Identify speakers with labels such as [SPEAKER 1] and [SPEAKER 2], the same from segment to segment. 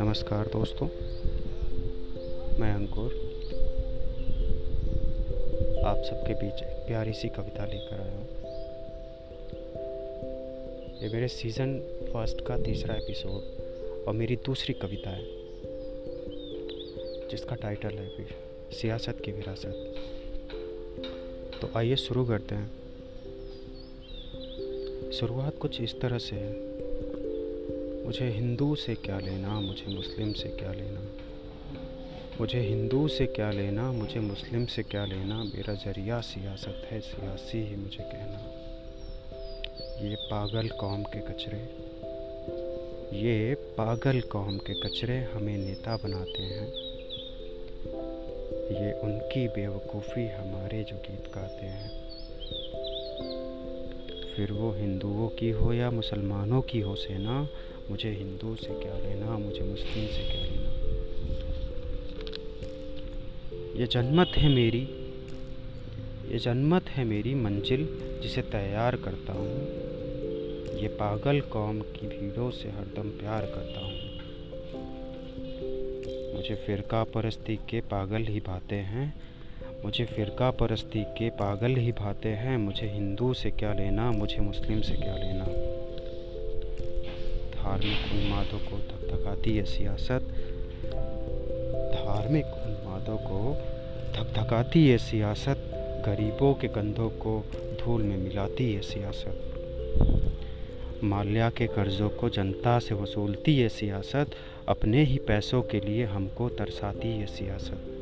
[SPEAKER 1] नमस्कार दोस्तों, मैं अंकुर। आप सबके बीच एक प्यारी सी कविता लेकर आया हूँ। ये मेरे सीज़न फ़र्स्ट का तीसरा एपिसोड और मेरी दूसरी कविता है, जिसका टाइटल है फिर सियासत की विरासत। तो आइए शुरू करते हैं। शुरुआत कुछ इस तरह से है। मुझे हिंदू से क्या लेना, मुझे मुस्लिम से क्या लेना? मुझे हिंदू से क्या लेना, मुझे मुस्लिम से क्या लेना? मेरा ज़रिया सियासत है, सियासी ही मुझे कहना। ये पागल कौम के कचरे। ये पागल कौम के कचरे हमें नेता बनाते हैं। ये उनकी बेवकूफ़ी हमारे जो गीत गाते हैं। फिर वो हिंदुओं की हो या मुसलमानों की हो सेना, मुझे हिंदू से क्या लेना, मुझे मुस्लिम से क्या लेना? ये जन्मत है मेरी, ये जन्मत है मेरी मंजिल जिसे तैयार करता हूँ। ये पागल कौम की भीड़ों से हरदम प्यार करता हूँ। मुझे फ़िरका परस्ती के पागल ही भाते हैं मुझे फ़िरका परस्ती के पागल ही भाते हैं। मुझे हिंदू से क्या लेना? मुझे मुस्लिम से क्या लेना? धार्मिक उन्मादों को धकधकाती है सियासत। धार्मिक उन्मादों को धकधकाती है सियासत। गरीबों के कंधों को धूल में मिलाती है सियासत। माल्या के कर्ज़ों को जनता से वसूलती है सियासत। अपने ही पैसों के लिए हमको तरसाती है सियासत।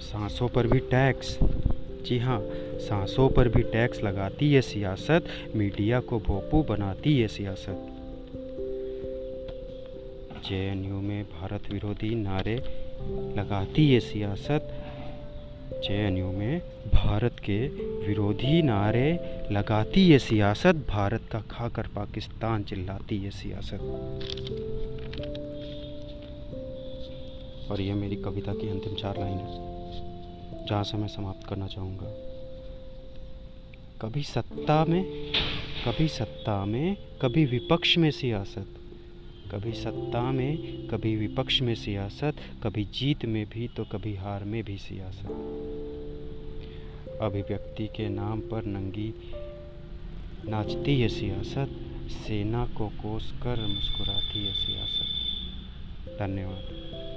[SPEAKER 1] सांसों पर भी टैक्स। जी हाँ सांसों पर भी टैक्स लगाती है सियासत, मीडिया को भोपू बनाती है सियासत। जेएनयू में भारत विरोधी नारे लगाती है सियासत। जेएनयू में भारत के विरोधी नारे लगाती है सियासत। भारत का खाकर पाकिस्तान चिल्लाती है सियासत। और यह मेरी कविता की अंतिम चार लाइन। है जहाँ से मैं समाप्त करना चाहूँगा। कभी सत्ता में, कभी सत्ता में, कभी विपक्ष में सियासत। कभी सत्ता में, कभी विपक्ष में सियासत, कभी जीत में भी तो कभी हार में भी सियासत। अभिव्यक्ति के नाम पर नंगी नाचती है सियासत, सेना को कोस कर मुस्कुराती है सियासत। धन्यवाद।